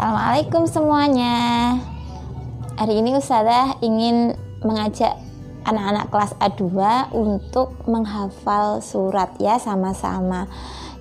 Assalamualaikum semuanya. Hari ini Ustazah ingin mengajak anak-anak kelas A2 untuk menghafal surat ya sama-sama.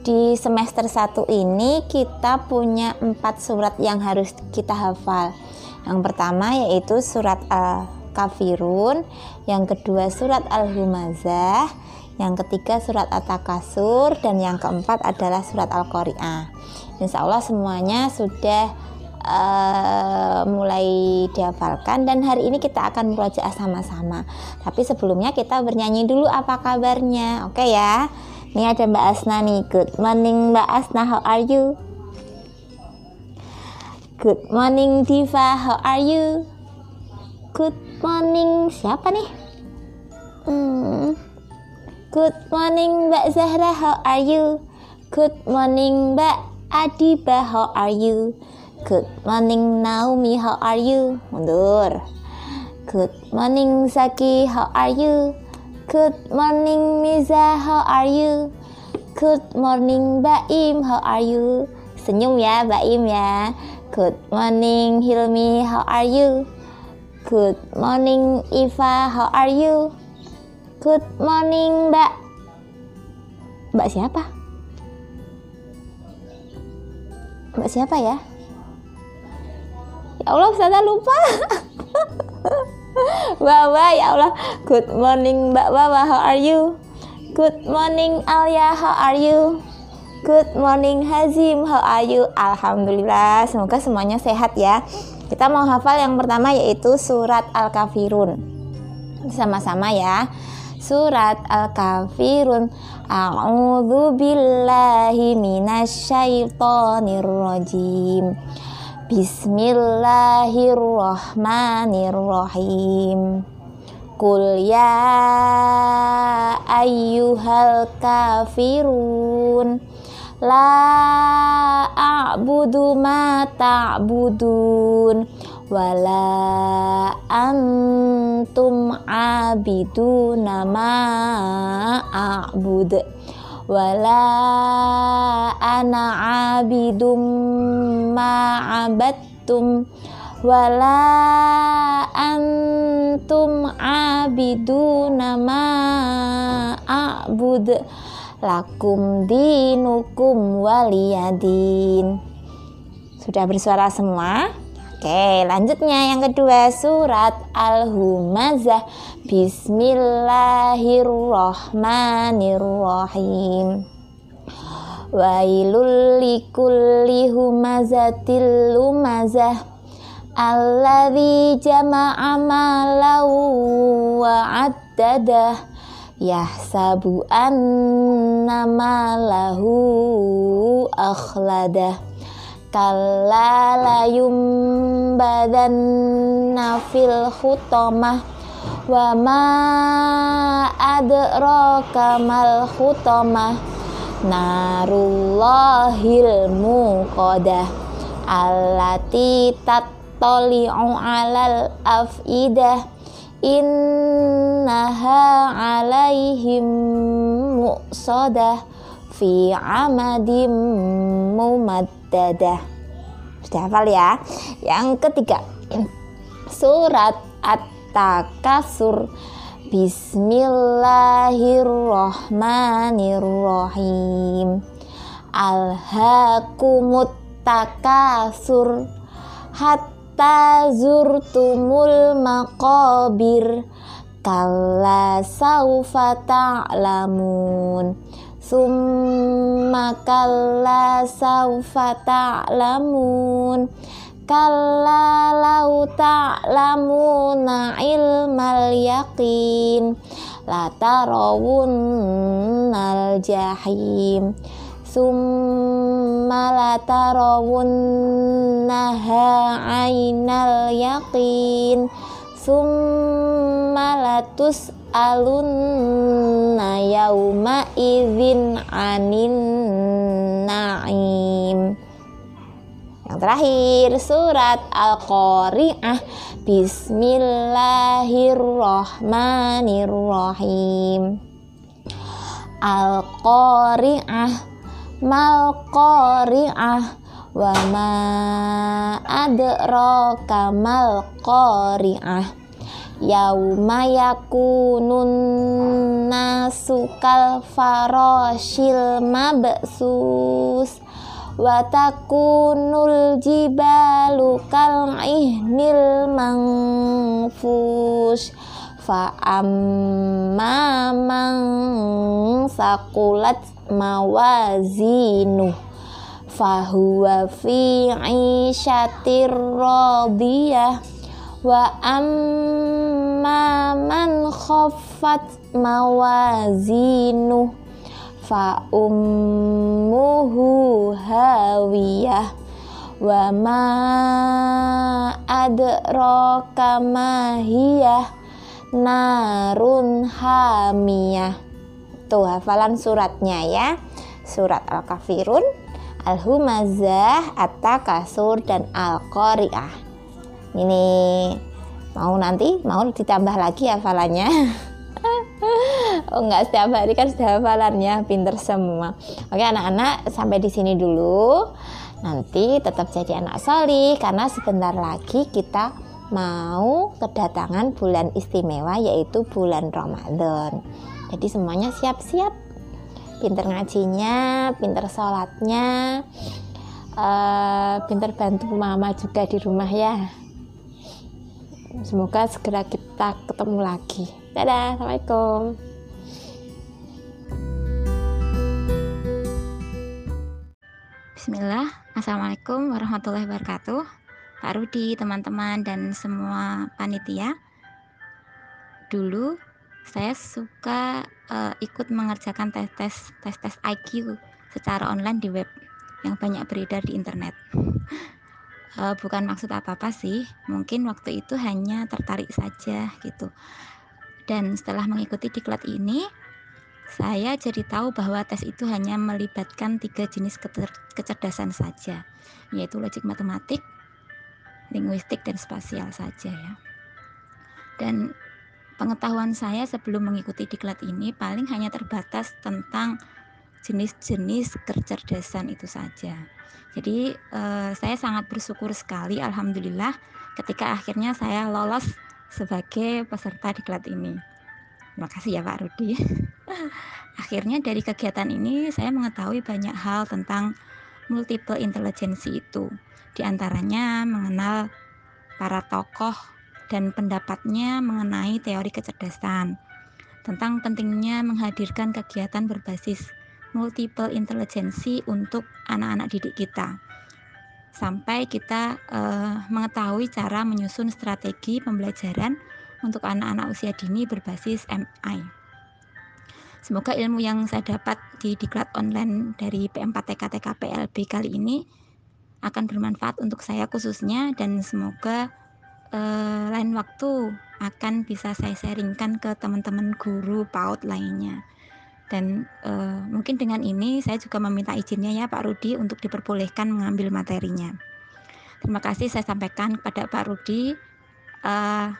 Di semester 1 ini kita punya empat surat yang harus kita hafal. Yang pertama yaitu surat Al-Kafirun Yang kedua surat Al-Humazah Yang ketiga surat At-Takasur Dan yang keempat adalah surat Al-Qari'ah. Insya Allah semuanya sudah uh, mulai dihafalkan dan hari ini kita akan merujaah sama-sama. Tapi sebelumnya kita bernyanyi dulu apa kabarnya. Oke okay ya. Ini ada Mbak Asna nih. Good morning Mbak Asna, how are you? Good morning Diva, how are you? Good morning siapa nih? Hmm. Good morning Mbak Zahra, how are you? Good morning Mbak Adiba, how are you? Good morning Naomi, how are you? Mundur. Good morning Zaki, how are you? Good morning Miza, how are you? Good morning Baim, how are you? Senyum ya Baim ya. Good morning Hilmi, how are you? Good morning Iva, how are you? Good morning Mbak. Mbak siapa? Mbak siapa ya? Ya Allah, saya lupa. Bawa ya Allah. Good morning Mbak Bawa, how are you? Good morning Alia, how are you? Good morning Hazim, how are you? Alhamdulillah, semoga semuanya sehat ya. Kita mau hafal yang pertama yaitu surat Al-Kafirun. Sama-sama ya. Surat Al-Kafirun A'udzu billahi minasyaitonir rajim. Bismillahirrahmanirrahim. Qul ya ayyuhal kafirun La a'budu ma ta'budun Wala antum abiduna ma a'bud Wala ana abidum ma abattum Wala antum abiduna ma a'bud. Lakum dinukum waliyadin. Sudah bersuara semua? Oke lanjutnya yang kedua surat Al-Humazah. Bismillahirrahmanirrahim Wailul likulli humazatil lumazah. Alladhi jama'a malau wa'addadah yahsabu annama lahu akhladah. Kalla la yumbadanna fil khutamah wa ma adraka mal khutamah narullahil muqadah allati tattali'u alal afidah innaha alaihim muqsadah fi amadim mumaddadah. Sudah hafal ya? Yang ketiga surat at-takasur Bismillahirrahmanirrahim Alhaakumut takasur Hatta hatta zurtumul maqabir. Kalla saufa ta'lamun. Summa kalla saufa ta'lamun kalla lau ta'lamuna ilmal yaqin la tarawunnal jahim. Summa latarawunnaha ainal yaqin. Summa latus alunna yauma idzin anin naim yang terakhir surat Al-Qari'ah. Bismillahirrahmanirrahim. Al-Qari'ah. Mal qari'ah wa ma adraka mal qari'ah yauma yakunun nasukal faroshil mabsus wa takunul jibalu kal ihnil mangfush fa amma man sakulat mawazinu fahuwa fi isyatir radiyah. Wa amma man khaffat mawazinu fa ummuhu hawiyah wa ma adraka ma hiya narun hamiyah. Tuh hafalan suratnya ya. Surat al-kafirun al-humazah at-takasur dan al-qari'ah. Ini mau nanti mau ditambah lagi hafalannya enggak setiap hari kan sudah hafalannya pinter semua. Oke anak-anak sampai di sini dulu. Nanti tetap jadi anak soli karena sebentar lagi kita mau kedatangan bulan istimewa yaitu bulan Ramadan. Jadi semuanya siap-siap. Pinter ngajinya pinter sholatnya uh, pinter bantu mama juga di rumah ya. Semoga segera kita ketemu lagi. Dadah assalamualaikum Bismillah, Assalamualaikum warahmatullahi wabarakatuh. Pak Rudi, teman-teman, dan semua panitia. Dulu saya suka uh, ikut mengerjakan tes-tes tes-tes IQ secara online di web yang banyak beredar di internet. Uh, bukan maksud apa-apa sih mungkin waktu itu hanya tertarik saja gitu. Dan setelah mengikuti diklat ini saya jadi tahu bahwa tes itu hanya melibatkan tiga jenis kecerdasan saja, yaitu logik matematik, linguistik, dan spasial saja ya. Dan pengetahuan saya sebelum mengikuti diklat ini paling hanya terbatas tentang jenis-jenis kecerdasan itu saja. Jadi eh, saya sangat bersyukur sekali, alhamdulillah, ketika akhirnya saya lolos sebagai peserta diklat ini. Terima kasih ya Pak Rudi. Akhirnya dari kegiatan ini saya mengetahui banyak hal tentang multiple intelligence itu. Di antaranya mengenal para tokoh dan pendapatnya mengenai teori kecerdasan. Tentang pentingnya menghadirkan kegiatan berbasis multiple intelligence untuk anak-anak didik kita. Sampai kita uh, mengetahui cara menyusun strategi pembelajaran untuk anak-anak usia dini berbasis MI. Semoga ilmu yang saya dapat di diklat online dari P4TK TKPLB kali ini akan bermanfaat untuk saya khususnya dan semoga eh, lain waktu akan bisa saya sharingkan ke teman-teman guru PAUD lainnya. Dan eh, mungkin dengan ini saya juga meminta izinnya ya Pak Rudi untuk diperbolehkan mengambil materinya. Terima kasih saya sampaikan kepada Pak Rudi. Uh,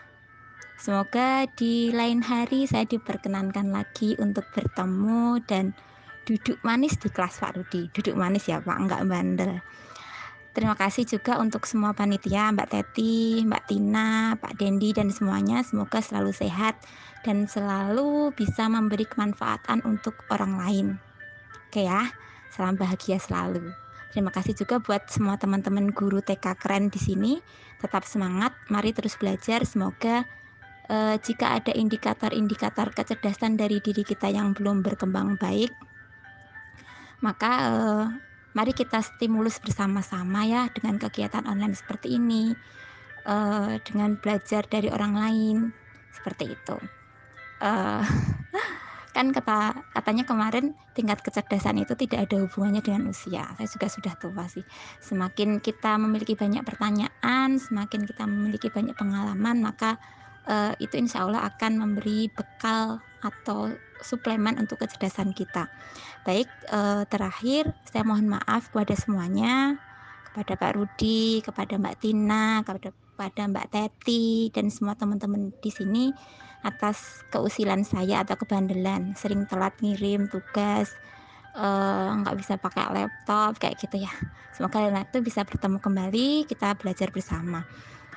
Semoga di lain hari saya diperkenankan lagi untuk bertemu dan duduk manis di kelas Pak Rudi. Duduk manis ya Pak, enggak bandel. Terima kasih juga untuk semua panitia, Mbak Teti, Mbak Tina, Pak Dendi, dan semuanya. Semoga selalu sehat dan selalu bisa memberi kemanfaatan untuk orang lain. Oke ya, salam bahagia selalu. Terima kasih juga buat semua teman-teman guru TK keren di sini. Tetap semangat, mari terus belajar. Semoga e, jika ada indikator-indikator kecerdasan dari diri kita yang belum berkembang baik, maka e, mari kita stimulus bersama-sama ya dengan kegiatan online seperti ini, e, dengan belajar dari orang lain seperti itu. E, kan kata katanya kemarin tingkat kecerdasan itu tidak ada hubungannya dengan usia. Saya juga sudah tua sih. Semakin kita memiliki banyak pertanyaan, semakin kita memiliki banyak pengalaman, maka uh, itu insya Allah akan memberi bekal atau suplemen untuk kecerdasan kita. Baik, uh, terakhir saya mohon maaf kepada semuanya, kepada Pak Rudi, kepada Mbak Tina, kepada, kepada Mbak Teti dan semua teman-teman di sini atas keusilan saya atau kebandelan, sering telat ngirim tugas, eh, nggak uh, bisa pakai laptop kayak gitu ya. Semoga lain waktu bisa bertemu kembali kita belajar bersama